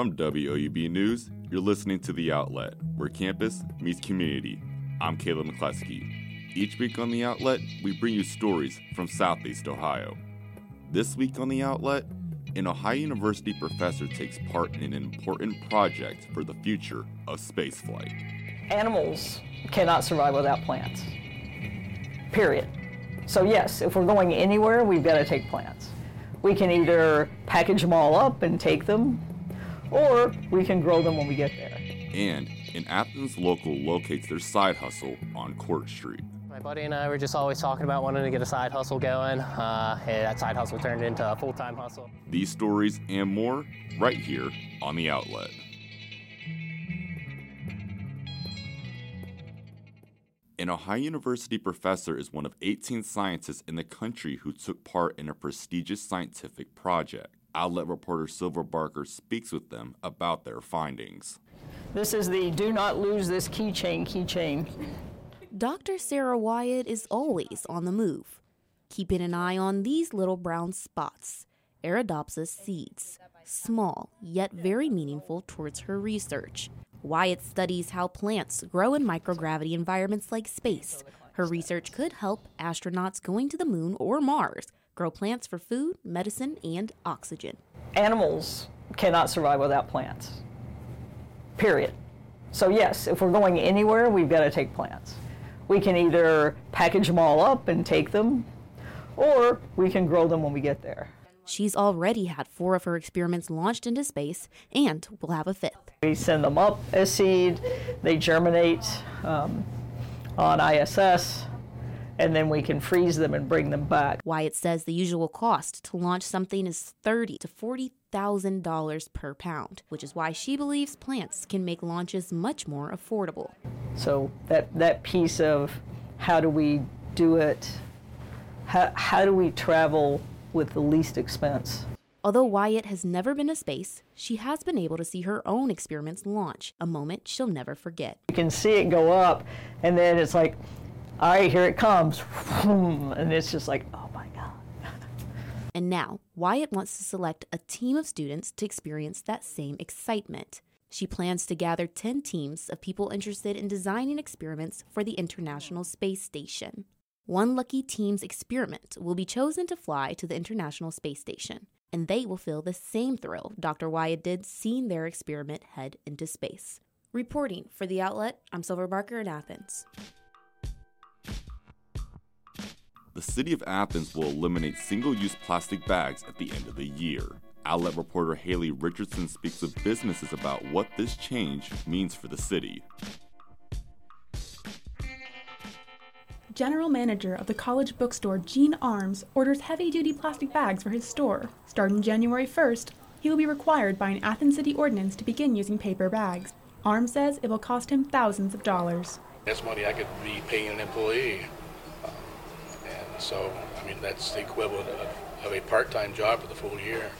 From WOUB News, you're listening to The Outlet, where campus meets community. I'm Caleb McCleskey. Each week on The Outlet, we bring you stories from Southeast Ohio. This week on The Outlet, an Ohio University professor takes part in an important project for the future of spaceflight. Animals cannot survive without plants. Period. So, yes, if we're going anywhere, we've got to take plants. We can either package them all up and take them, or we can grow them when we get there. And an Athens local locates their side hustle on Court Street. My buddy and I were just always talking about wanting to get a side hustle going. Uh, and that side hustle turned into a full time hustle. These stories and more right here on The Outlet. An Ohio University professor is one of 18 scientists in the country who took part in a prestigious scientific project. Outlet reporter Silver Barker speaks with them about their findings. This is the do not lose this keychain keychain. Dr. Sarah Wyatt is always on the move, keeping an eye on these little brown spots, Arabidopsis seeds, small yet very meaningful towards her research. Wyatt studies how plants grow in microgravity environments like space. Her research could help astronauts going to the moon or Mars grow plants for food, medicine, and oxygen. Animals cannot survive without plants. Period. So, yes, if we're going anywhere, we've got to take plants. We can either package them all up and take them, or we can grow them when we get there. She's already had four of her experiments launched into space and will have a fifth. We send them up as seed, they germinate um, on ISS, and then we can freeze them and bring them back. Wyatt says the usual cost to launch something is thirty to forty thousand dollars per pound, which is why she believes plants can make launches much more affordable. So that that piece of how do we do it? How, how do we travel with the least expense? Although Wyatt has never been to space, she has been able to see her own experiments launch, a moment she'll never forget. You can see it go up, and then it's like, all right, here it comes. And it's just like, oh my God. And now, Wyatt wants to select a team of students to experience that same excitement. She plans to gather 10 teams of people interested in designing experiments for the International Space Station. One lucky team's experiment will be chosen to fly to the International Space Station, and they will feel the same thrill Dr. Wyatt did seeing their experiment head into space. Reporting for The Outlet, I'm Silver Barker in Athens. The city of Athens will eliminate single use plastic bags at the end of the year. Outlet reporter Haley Richardson speaks with businesses about what this change means for the city. General manager of the college bookstore Gene Arms orders heavy duty plastic bags for his store. Starting January 1st, he will be required by an Athens City ordinance to begin using paper bags. Arms says it will cost him thousands of dollars. That's money I could be paying an employee. And so, I mean, that's the equivalent of, of a part time job for the full year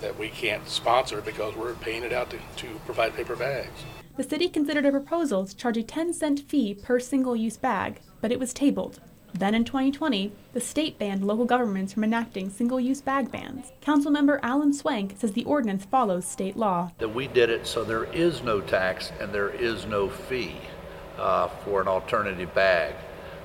that we can't sponsor because we're paying it out to, to provide paper bags. The city considered a proposal to charge a 10 cent fee per single use bag, but it was tabled. Then in 2020, the state banned local governments from enacting single use bag bans. Councilmember Alan Swank says the ordinance follows state law. That we did it so there is no tax and there is no fee uh, for an alternative bag.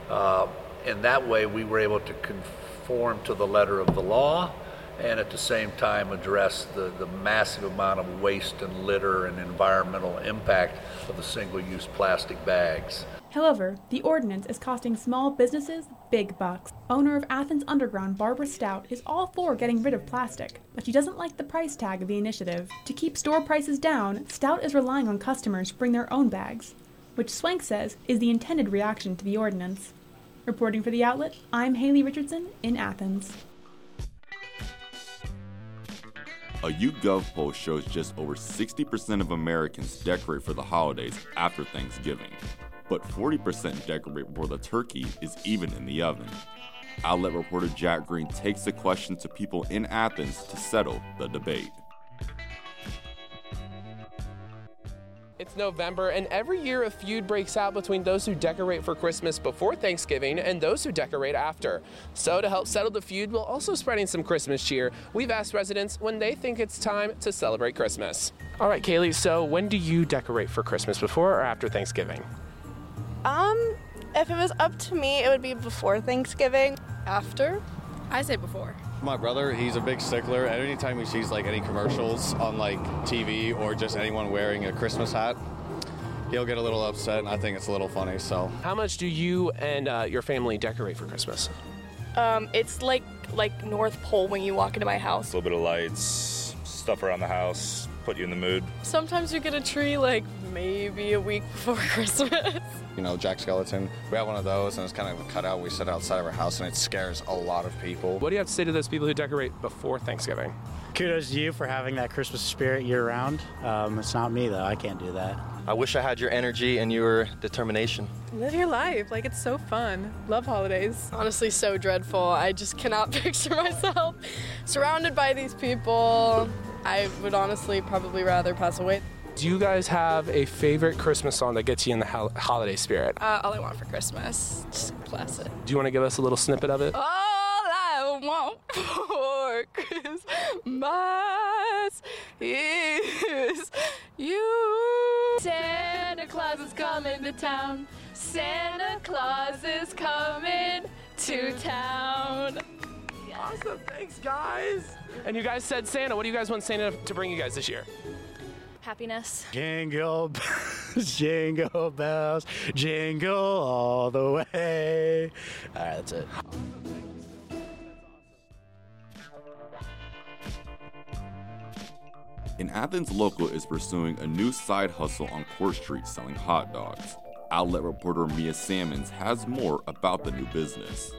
Uh, and that way we were able to conform to the letter of the law and at the same time address the, the massive amount of waste and litter and environmental impact of the single use plastic bags. However, the ordinance is costing small businesses big bucks. Owner of Athens Underground, Barbara Stout, is all for getting rid of plastic, but she doesn't like the price tag of the initiative. To keep store prices down, Stout is relying on customers to bring their own bags, which Swank says is the intended reaction to the ordinance. Reporting for the outlet, I'm Haley Richardson in Athens. A YouGov poll shows just over 60% of Americans decorate for the holidays after Thanksgiving, but 40% decorate before the turkey is even in the oven. Outlet reporter Jack Green takes the question to people in Athens to settle the debate. It's November, and every year a feud breaks out between those who decorate for Christmas before Thanksgiving and those who decorate after. So, to help settle the feud while also spreading some Christmas cheer, we've asked residents when they think it's time to celebrate Christmas. All right, Kaylee, so when do you decorate for Christmas, before or after Thanksgiving? Um, if it was up to me, it would be before Thanksgiving. After? I say before. My brother, he's a big stickler. And anytime he sees like any commercials on like TV or just anyone wearing a Christmas hat, he'll get a little upset, and I think it's a little funny. So, how much do you and uh, your family decorate for Christmas? Um, it's like like North Pole when you walk into my house. A little bit of lights, stuff around the house, put you in the mood. Sometimes we get a tree like maybe a week before Christmas. You know, Jack Skeleton. We have one of those, and it's kind of cut out. We set outside of our house, and it scares a lot of people. What do you have to say to those people who decorate before Thanksgiving? Kudos to you for having that Christmas spirit year round. Um, it's not me, though. I can't do that. I wish I had your energy and your determination. Live your life. Like, it's so fun. Love holidays. Honestly, so dreadful. I just cannot picture myself surrounded by these people. I would honestly probably rather pass away. Do you guys have a favorite Christmas song that gets you in the ho- holiday spirit? Uh, all I want for Christmas. Just classic. Do you want to give us a little snippet of it? All I want for Christmas is you. Santa Claus is coming to town. Santa Claus is coming to town. Awesome. Thanks, guys. And you guys said Santa. What do you guys want Santa to bring you guys this year? Happiness. Jingle bells, jingle bells, jingle all the way. All right, that's it. An Athens local is pursuing a new side hustle on Court Street selling hot dogs. Outlet reporter Mia Salmons has more about the new business.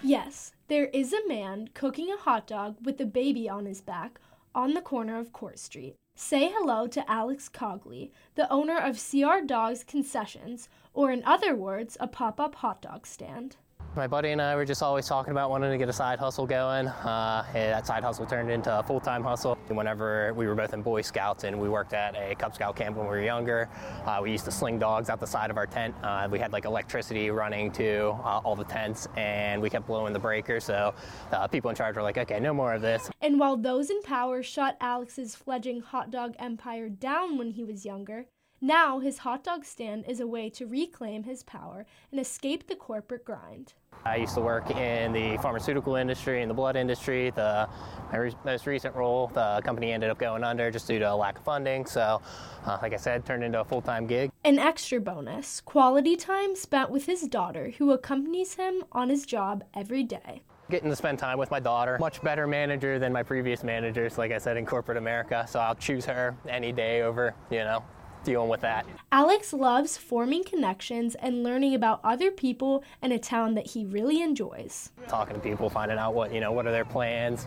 Yes, there is a man cooking a hot dog with a baby on his back on the corner of Court Street. Say hello to Alex Cogley, the owner of CR Dogs Concessions, or in other words, a pop up hot dog stand. My buddy and I were just always talking about wanting to get a side hustle going. Uh, that side hustle turned into a full-time hustle. Whenever we were both in Boy Scouts and we worked at a Cub Scout camp when we were younger, uh, we used to sling dogs out the side of our tent. Uh, we had like electricity running to uh, all the tents, and we kept blowing the breaker. So uh, people in charge were like, "Okay, no more of this." And while those in power shut Alex's fledgling hot dog empire down when he was younger, now his hot dog stand is a way to reclaim his power and escape the corporate grind. I used to work in the pharmaceutical industry and the blood industry. The my re- most recent role, the company ended up going under just due to a lack of funding. So, uh, like I said, turned into a full-time gig. An extra bonus quality time spent with his daughter, who accompanies him on his job every day. Getting to spend time with my daughter. Much better manager than my previous managers, like I said, in corporate America. So I'll choose her any day over, you know, dealing with that. Alex loves forming connections and learning about other people in a town that he really enjoys. Talking to people, finding out what you know, what are their plans.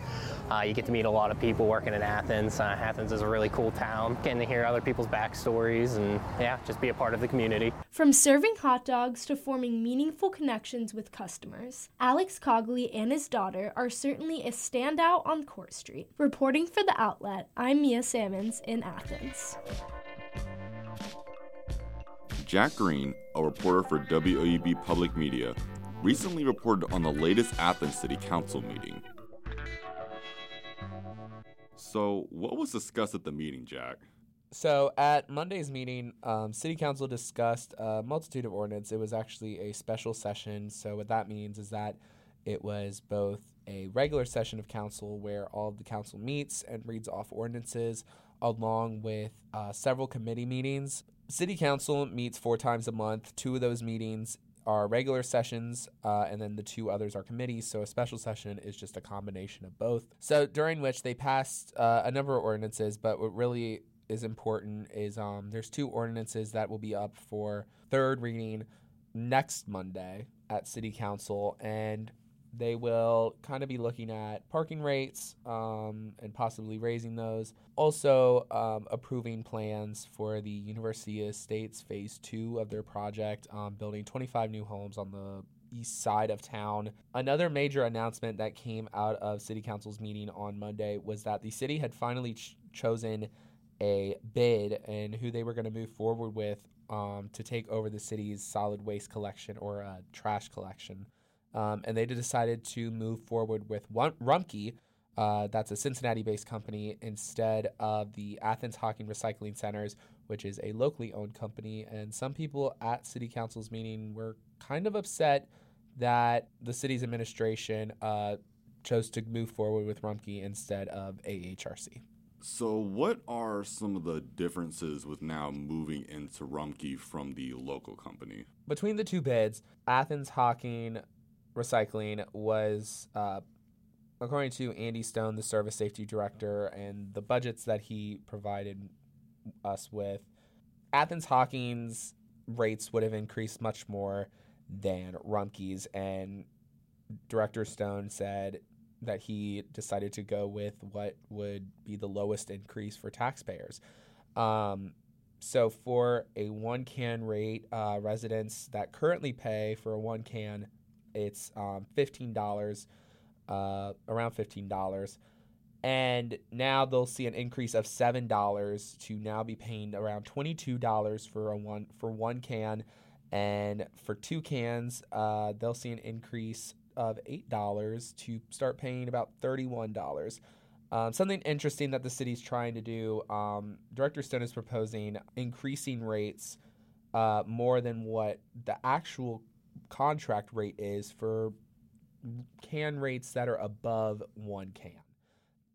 Uh, you get to meet a lot of people working in Athens. Uh, Athens is a really cool town. Getting to hear other people's backstories and yeah, just be a part of the community. From serving hot dogs to forming meaningful connections with customers, Alex Cogley and his daughter are certainly a standout on Court Street. Reporting for the outlet, I'm Mia Salmons in Athens. Jack Green, a reporter for WOUB Public Media, recently reported on the latest Athens City Council meeting. So, what was discussed at the meeting, Jack? So, at Monday's meeting, um, City Council discussed a multitude of ordinance. It was actually a special session. So, what that means is that it was both a regular session of council where all of the council meets and reads off ordinances, along with uh, several committee meetings. City Council meets four times a month. Two of those meetings are regular sessions, uh, and then the two others are committees. So a special session is just a combination of both. So during which they passed uh, a number of ordinances, but what really is important is um, there's two ordinances that will be up for third reading next Monday at City Council, and they will kind of be looking at parking rates um, and possibly raising those. Also, um, approving plans for the University Estates Phase 2 of their project, um, building 25 new homes on the east side of town. Another major announcement that came out of City Council's meeting on Monday was that the city had finally ch- chosen a bid and who they were going to move forward with um, to take over the city's solid waste collection or uh, trash collection. Um, and they decided to move forward with one, Rumpke, uh, that's a Cincinnati based company, instead of the Athens Hocking Recycling Centers, which is a locally owned company. And some people at City Council's meeting were kind of upset that the city's administration uh, chose to move forward with Rumpke instead of AHRC. So, what are some of the differences with now moving into Rumpke from the local company? Between the two bids, Athens Hocking Recycling was, uh, according to Andy Stone, the service safety director, and the budgets that he provided us with, Athens Hocking's rates would have increased much more than Rumpke's, and Director Stone said that he decided to go with what would be the lowest increase for taxpayers. Um, so for a one can rate, uh, residents that currently pay for a one can, it's um, fifteen dollars, uh, around fifteen dollars, and now they'll see an increase of seven dollars to now be paying around twenty two dollars for a one for one can, and for two cans, uh, they'll see an increase of $8 to start paying about $31. Um, something interesting that the city's trying to do, um, Director Stone is proposing increasing rates uh, more than what the actual contract rate is for can rates that are above one can.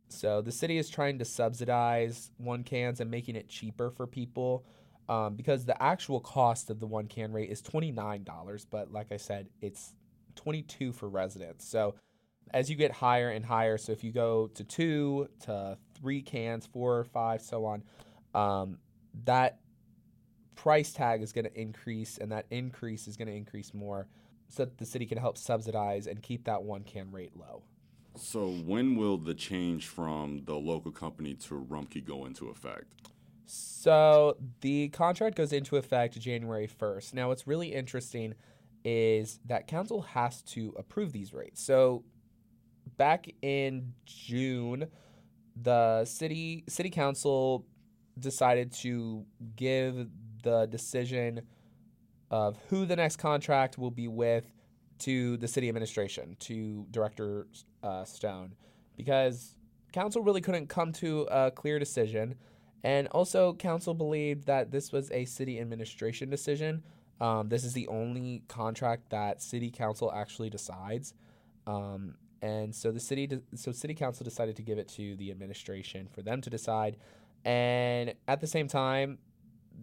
So the city is trying to subsidize one cans and making it cheaper for people um, because the actual cost of the one can rate is $29. But like I said, it's 22 for residents. So as you get higher and higher, so if you go to two to three cans, four, or five, so on, um, that price tag is going to increase, and that increase is going to increase more, so that the city can help subsidize and keep that one can rate low. So when will the change from the local company to Rumpke go into effect? So the contract goes into effect January 1st. Now, what's really interesting is that council has to approve these rates. So back in June, the city city council decided to give the decision of who the next contract will be with to the city administration, to Director uh, Stone, because council really couldn't come to a clear decision. And also, council believed that this was a city administration decision, um, this is the only contract that city council actually decides. Um, and so the city, de- so city council decided to give it to the administration for them to decide. And at the same time,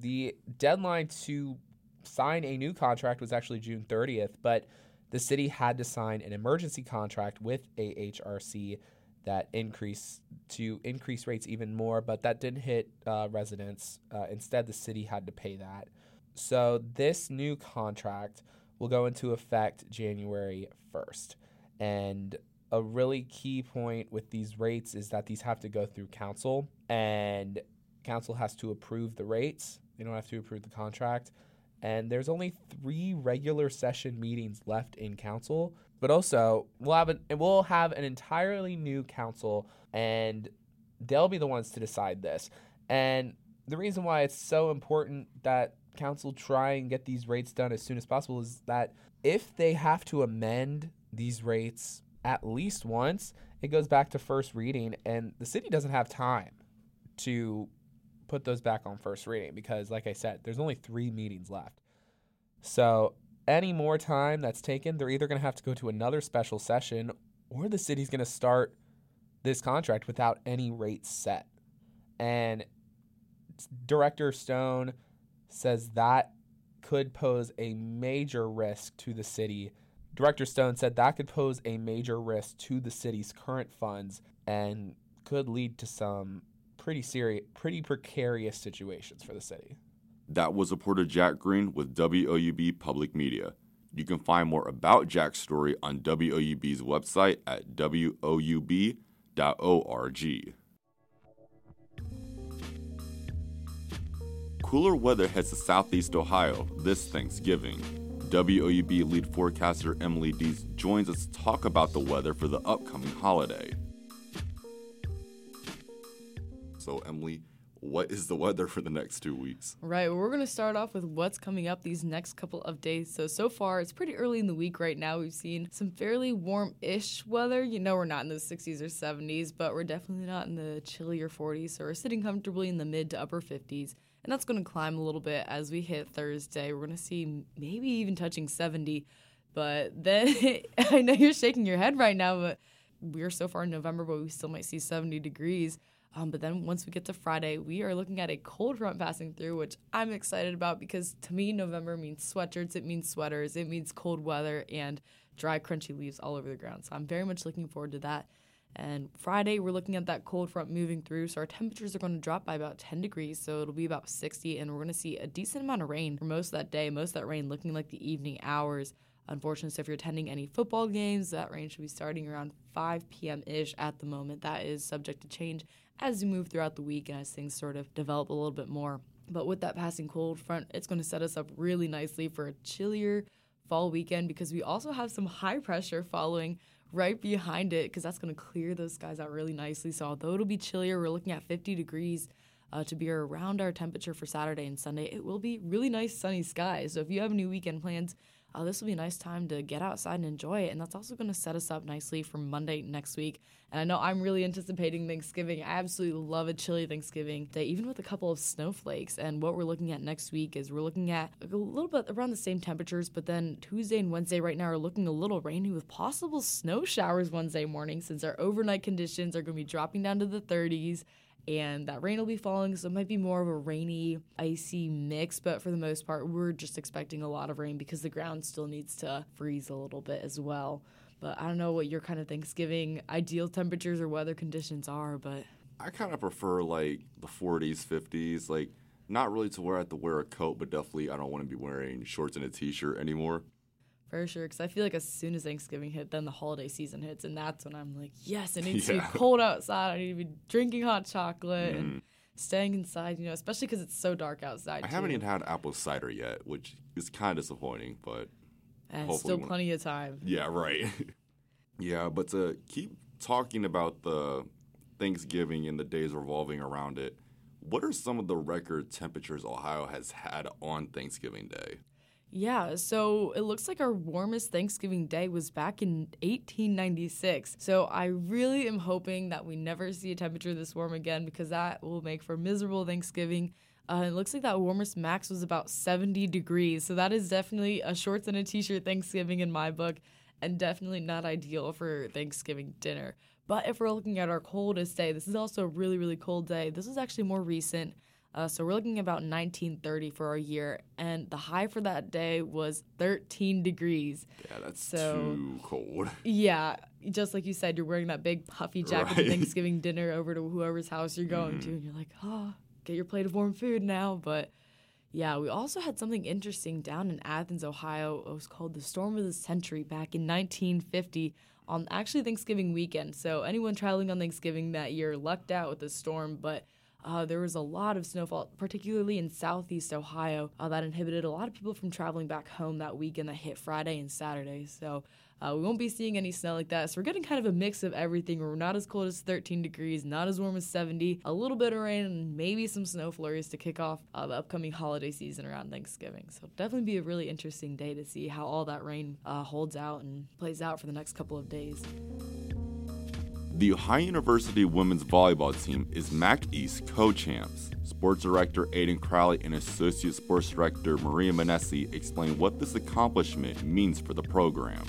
the deadline to sign a new contract was actually June 30th, but the city had to sign an emergency contract with AHRC that increased to increase rates even more, but that didn't hit uh, residents. Uh, instead, the city had to pay that. So this new contract will go into effect January 1st. And a really key point with these rates is that these have to go through council and council has to approve the rates. They don't have to approve the contract. And there's only three regular session meetings left in council. But also, we'll have an we'll have an entirely new council, and they'll be the ones to decide this. And the reason why it's so important that council try and get these rates done as soon as possible is that if they have to amend these rates at least once, it goes back to first reading, and the city doesn't have time to put those back on first reading because, like I said, there's only three meetings left. So, any more time that's taken, they're either going to have to go to another special session or the city's going to start this contract without any rates set. And Director Stone says that could pose a major risk to the city. Director Stone said that could pose a major risk to the city's current funds and could lead to some pretty serious, pretty precarious situations for the city. That was reporter Jack Green with WOUB Public Media. You can find more about Jack's story on WOUB's website at WOUB.org. Cooler weather heads to southeast Ohio this Thanksgiving. WOUB lead forecaster Emily Dees joins us to talk about the weather for the upcoming holiday. So, Emily, what is the weather for the next two weeks? Right. Well, we're going to start off with what's coming up these next couple of days. So, so far, it's pretty early in the week right now. We've seen some fairly warm ish weather. You know, we're not in the 60s or 70s, but we're definitely not in the chillier 40s. So, we're sitting comfortably in the mid to upper 50s. And that's going to climb a little bit as we hit Thursday. We're going to see maybe even touching 70. But then I know you're shaking your head right now, but we're so far in November, but we still might see 70 degrees. Um, but then once we get to Friday, we are looking at a cold front passing through, which I'm excited about because to me, November means sweatshirts, it means sweaters, it means cold weather and dry, crunchy leaves all over the ground. So I'm very much looking forward to that. And Friday, we're looking at that cold front moving through. So our temperatures are going to drop by about 10 degrees. So it'll be about 60. And we're going to see a decent amount of rain for most of that day. Most of that rain looking like the evening hours. Unfortunately, so if you're attending any football games, that rain should be starting around 5 p.m. ish at the moment. That is subject to change as we move throughout the week and as things sort of develop a little bit more. But with that passing cold front, it's going to set us up really nicely for a chillier fall weekend because we also have some high pressure following right behind it because that's going to clear those skies out really nicely. So although it'll be chillier, we're looking at 50 degrees. Uh, to be around our temperature for Saturday and Sunday, it will be really nice sunny skies. So if you have any weekend plans, uh, this will be a nice time to get outside and enjoy it. And that's also going to set us up nicely for Monday next week. And I know I'm really anticipating Thanksgiving. I absolutely love a chilly Thanksgiving day, even with a couple of snowflakes. And what we're looking at next week is we're looking at a little bit around the same temperatures, but then Tuesday and Wednesday right now are looking a little rainy with possible snow showers Wednesday morning since our overnight conditions are going to be dropping down to the 30s and that rain will be falling, so it might be more of a rainy, icy mix. But for the most part, we're just expecting a lot of rain because the ground still needs to freeze a little bit as well. But I don't know what your kind of Thanksgiving ideal temperatures or weather conditions are, but I kind of prefer like the 40s, 50s. Like, not really to where I have to wear a coat, but definitely I don't want to be wearing shorts and a t shirt anymore. For sure, because I feel like as soon as Thanksgiving hit, then the holiday season hits, and that's when I'm like, yes, it needs yeah. to be cold outside. I need to be drinking hot chocolate mm. and staying inside. You know, especially because it's so dark outside. I too. haven't even had apple cider yet, which is kind of disappointing, but still plenty of time. Yeah, right. yeah, but to keep talking about the Thanksgiving and the days revolving around it, what are some of the record temperatures Ohio has had on Thanksgiving Day? Yeah, so it looks like our warmest Thanksgiving day was back in 1896. So I really am hoping that we never see a temperature this warm again because that will make for miserable Thanksgiving. Uh, it looks like that warmest max was about 70 degrees. So that is definitely a shorts and a t shirt Thanksgiving in my book, and definitely not ideal for Thanksgiving dinner. But if we're looking at our coldest day, this is also a really, really cold day. This is actually more recent. Uh, so we're looking about 1930 for our year, and the high for that day was 13 degrees. Yeah, that's so, too cold. Yeah, just like you said, you're wearing that big puffy jacket right. Thanksgiving dinner over to whoever's house you're going mm. to, and you're like, oh, get your plate of warm food now. But yeah, we also had something interesting down in Athens, Ohio. It was called the Storm of the Century back in 1950 on actually Thanksgiving weekend. So anyone traveling on Thanksgiving that year lucked out with the storm, but uh, there was a lot of snowfall, particularly in southeast Ohio, uh, that inhibited a lot of people from traveling back home that weekend that hit Friday and Saturday. So uh, we won't be seeing any snow like that. So we're getting kind of a mix of everything. We're not as cold as 13 degrees, not as warm as 70, a little bit of rain, and maybe some snow flurries to kick off uh, the upcoming holiday season around Thanksgiving. So definitely be a really interesting day to see how all that rain uh, holds out and plays out for the next couple of days. The Ohio University women's volleyball team is MAC East co-champs. Sports Director Aiden Crowley and Associate Sports Director Maria Manesi explain what this accomplishment means for the program.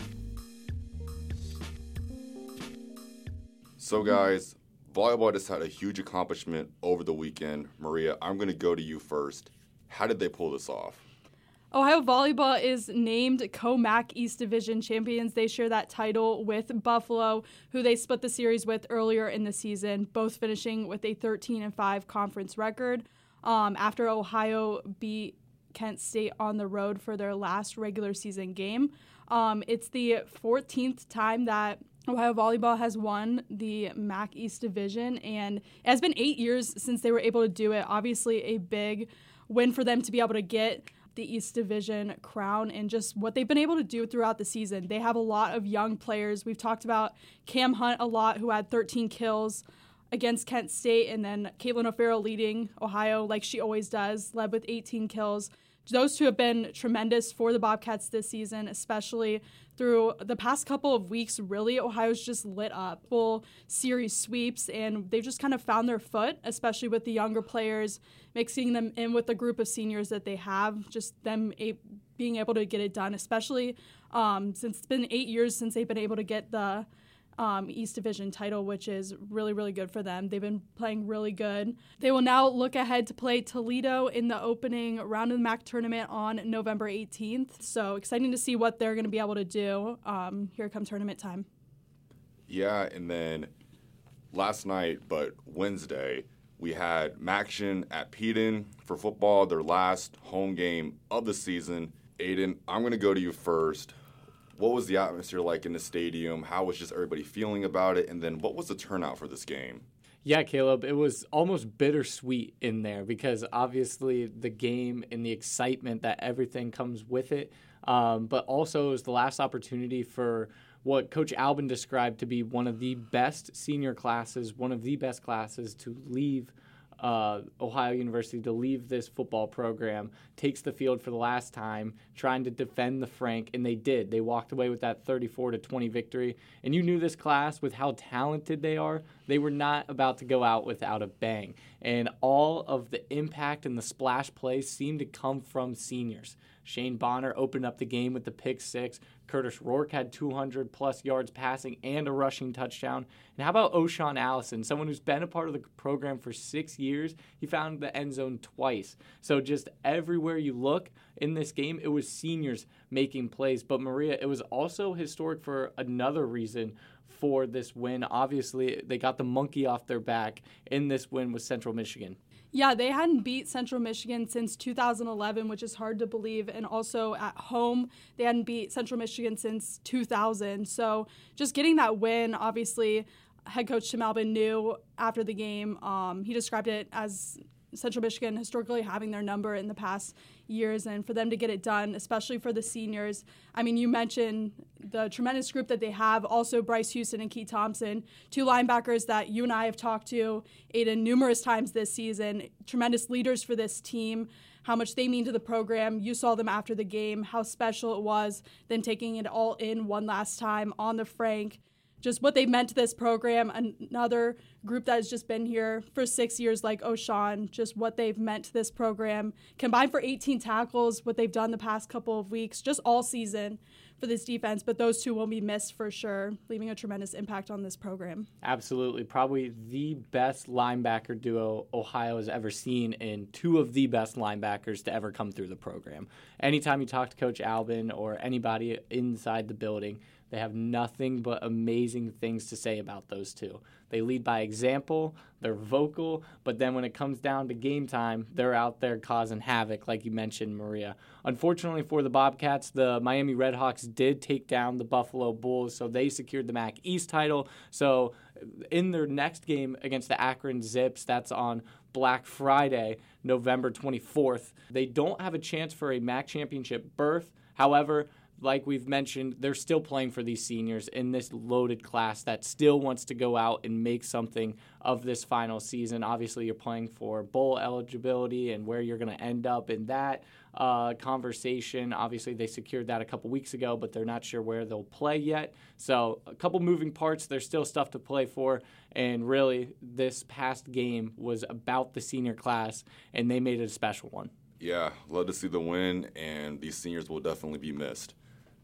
So, guys, volleyball just had a huge accomplishment over the weekend. Maria, I'm going to go to you first. How did they pull this off? Ohio Volleyball is named COMAC East Division champions. They share that title with Buffalo, who they split the series with earlier in the season, both finishing with a 13 and 5 conference record. Um, after Ohio beat Kent State on the road for their last regular season game. Um, it's the 14th time that Ohio Volleyball has won the MAC East Division, and it has been eight years since they were able to do it. Obviously, a big win for them to be able to get the East Division crown and just what they've been able to do throughout the season. They have a lot of young players. We've talked about Cam Hunt a lot, who had 13 kills against Kent State, and then Caitlin O'Farrell leading Ohio like she always does, led with 18 kills. Those two have been tremendous for the Bobcats this season, especially through the past couple of weeks. Really, Ohio's just lit up. Full series sweeps, and they've just kind of found their foot, especially with the younger players, mixing them in with the group of seniors that they have. Just them a- being able to get it done, especially um, since it's been eight years since they've been able to get the um, East Division title, which is really, really good for them. They've been playing really good. They will now look ahead to play Toledo in the opening round of the MAC tournament on November 18th. So exciting to see what they're going to be able to do um, here come tournament time. Yeah, and then last night, but Wednesday, we had Maction at Peden for football, their last home game of the season. Aiden, I'm going to go to you first. What was the atmosphere like in the stadium? How was just everybody feeling about it? And then what was the turnout for this game? Yeah, Caleb, it was almost bittersweet in there because obviously the game and the excitement that everything comes with it. Um, but also, it was the last opportunity for what Coach Albin described to be one of the best senior classes, one of the best classes to leave uh, Ohio University to leave this football program, takes the field for the last time, trying to defend the Frank, and they did. They walked away with that 34 to 20 victory. And you knew this class, with how talented they are, they were not about to go out without a bang. And all of the impact and the splash plays seemed to come from seniors. Shane Bonner opened up the game with the pick six. Curtis Rourke had 200 plus yards passing and a rushing touchdown. And how about O'Shaan Allison, someone who's been a part of the program for six years? He found the end zone twice. So just everywhere you look in this game, it was seniors making plays. But Maria, it was also historic for another reason for this win. Obviously, they got the monkey off their back in this win with Central Michigan. Yeah, they hadn't beat Central Michigan since 2011, which is hard to believe. And also at home, they hadn't beat Central Michigan since 2000. So just getting that win, obviously, head coach Tim Albin knew after the game. Um, he described it as Central Michigan historically having their number in the past years, and for them to get it done, especially for the seniors. I mean, you mentioned the tremendous group that they have. Also, Bryce Houston and Keith Thompson, two linebackers that you and I have talked to, Aiden, numerous times this season. Tremendous leaders for this team. How much they mean to the program. You saw them after the game, how special it was, then taking it all in one last time on the Frank just what they meant to this program. Another group that has just been here for six years, like O'Shaan, just what they've meant to this program. Combined for 18 tackles, what they've done the past couple of weeks, just all season for this defense. But those two will be missed for sure, leaving a tremendous impact on this program. Absolutely. Probably the best linebacker duo Ohio has ever seen, and two of the best linebackers to ever come through the program. Anytime you talk to Coach Albin or anybody inside the building, they have nothing but amazing things to say about those two. They lead by example, they're vocal, but then when it comes down to game time, they're out there causing havoc, like you mentioned, Maria. Unfortunately for the Bobcats, the Miami Redhawks did take down the Buffalo Bulls, so they secured the MAC East title. So in their next game against the Akron Zips, that's on Black Friday, November 24th, they don't have a chance for a MAC championship berth. However, like we've mentioned, they're still playing for these seniors in this loaded class that still wants to go out and make something of this final season. Obviously, you're playing for bowl eligibility and where you're going to end up in that uh, conversation. Obviously, they secured that a couple weeks ago, but they're not sure where they'll play yet. So, a couple moving parts. There's still stuff to play for. And really, this past game was about the senior class, and they made it a special one. Yeah, love to see the win, and these seniors will definitely be missed.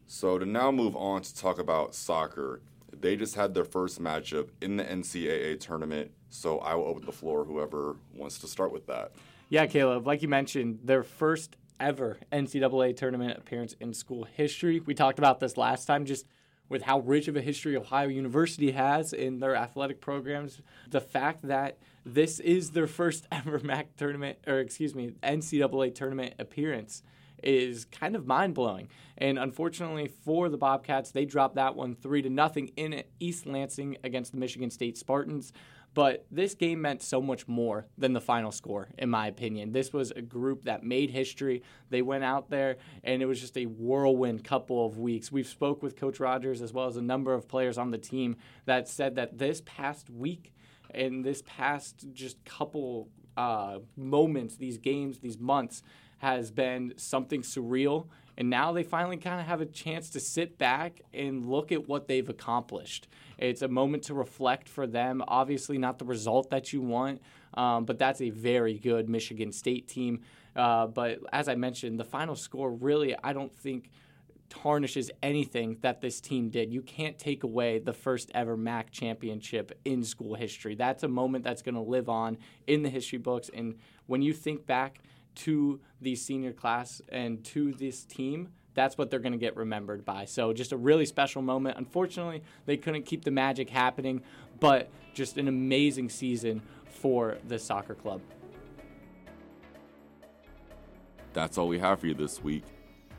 So to now move on to talk about soccer, they just had their first matchup in the NCAA tournament. So I will open the floor, whoever wants to start with that. Yeah, Caleb, like you mentioned, their first ever NCAA tournament appearance in school history. We talked about this last time, just with how rich of a history Ohio University has in their athletic programs. The fact that this is their first ever MAC tournament, or excuse me, NCAA tournament appearance is kind of mind blowing. And unfortunately for the Bobcats, they dropped that one three to nothing in East Lansing against the Michigan State Spartans. But this game meant so much more than the final score, in my opinion. This was a group that made history. They went out there, and it was just a whirlwind couple of weeks. We've spoke with Coach Rogers as well as a number of players on the team that said that this past week and this past just couple uh, moments, these games, these months, has been something surreal. And now they finally kind of have a chance to sit back and look at what they've accomplished. It's a moment to reflect for them. Obviously, not the result that you want, um, but that's a very good Michigan State team. Uh, but as I mentioned, the final score really, I don't think tarnishes anything that this team did. You can't take away the first ever MAC championship in school history. That's a moment that's going to live on in the history books. And when you think back to the senior class and to this team, that's what they're going to get remembered by. So just a really special moment. Unfortunately, they couldn't keep the magic happening, but just an amazing season for the soccer club. That's all we have for you this week.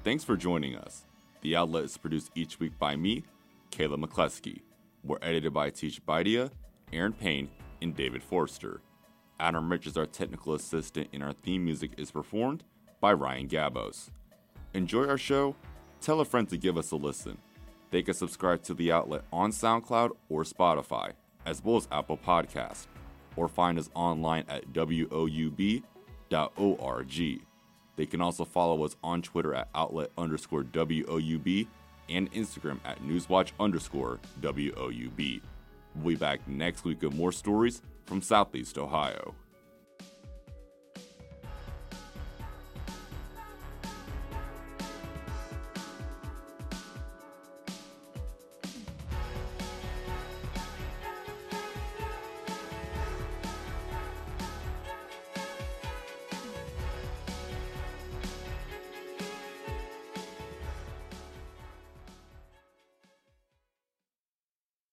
Thanks for joining us. The Outlet is produced each week by me, Caleb McCleskey. We're edited by Tish Baidia, Aaron Payne, and David Forster. Adam Rich is our technical assistant, and our theme music is performed by Ryan Gabos. Enjoy our show? Tell a friend to give us a listen. They can subscribe to the outlet on SoundCloud or Spotify, as well as Apple Podcasts, or find us online at woub.org. They can also follow us on Twitter at outlet underscore WOUB and Instagram at newswatch underscore WOUB. We'll be back next week with more stories from Southeast Ohio.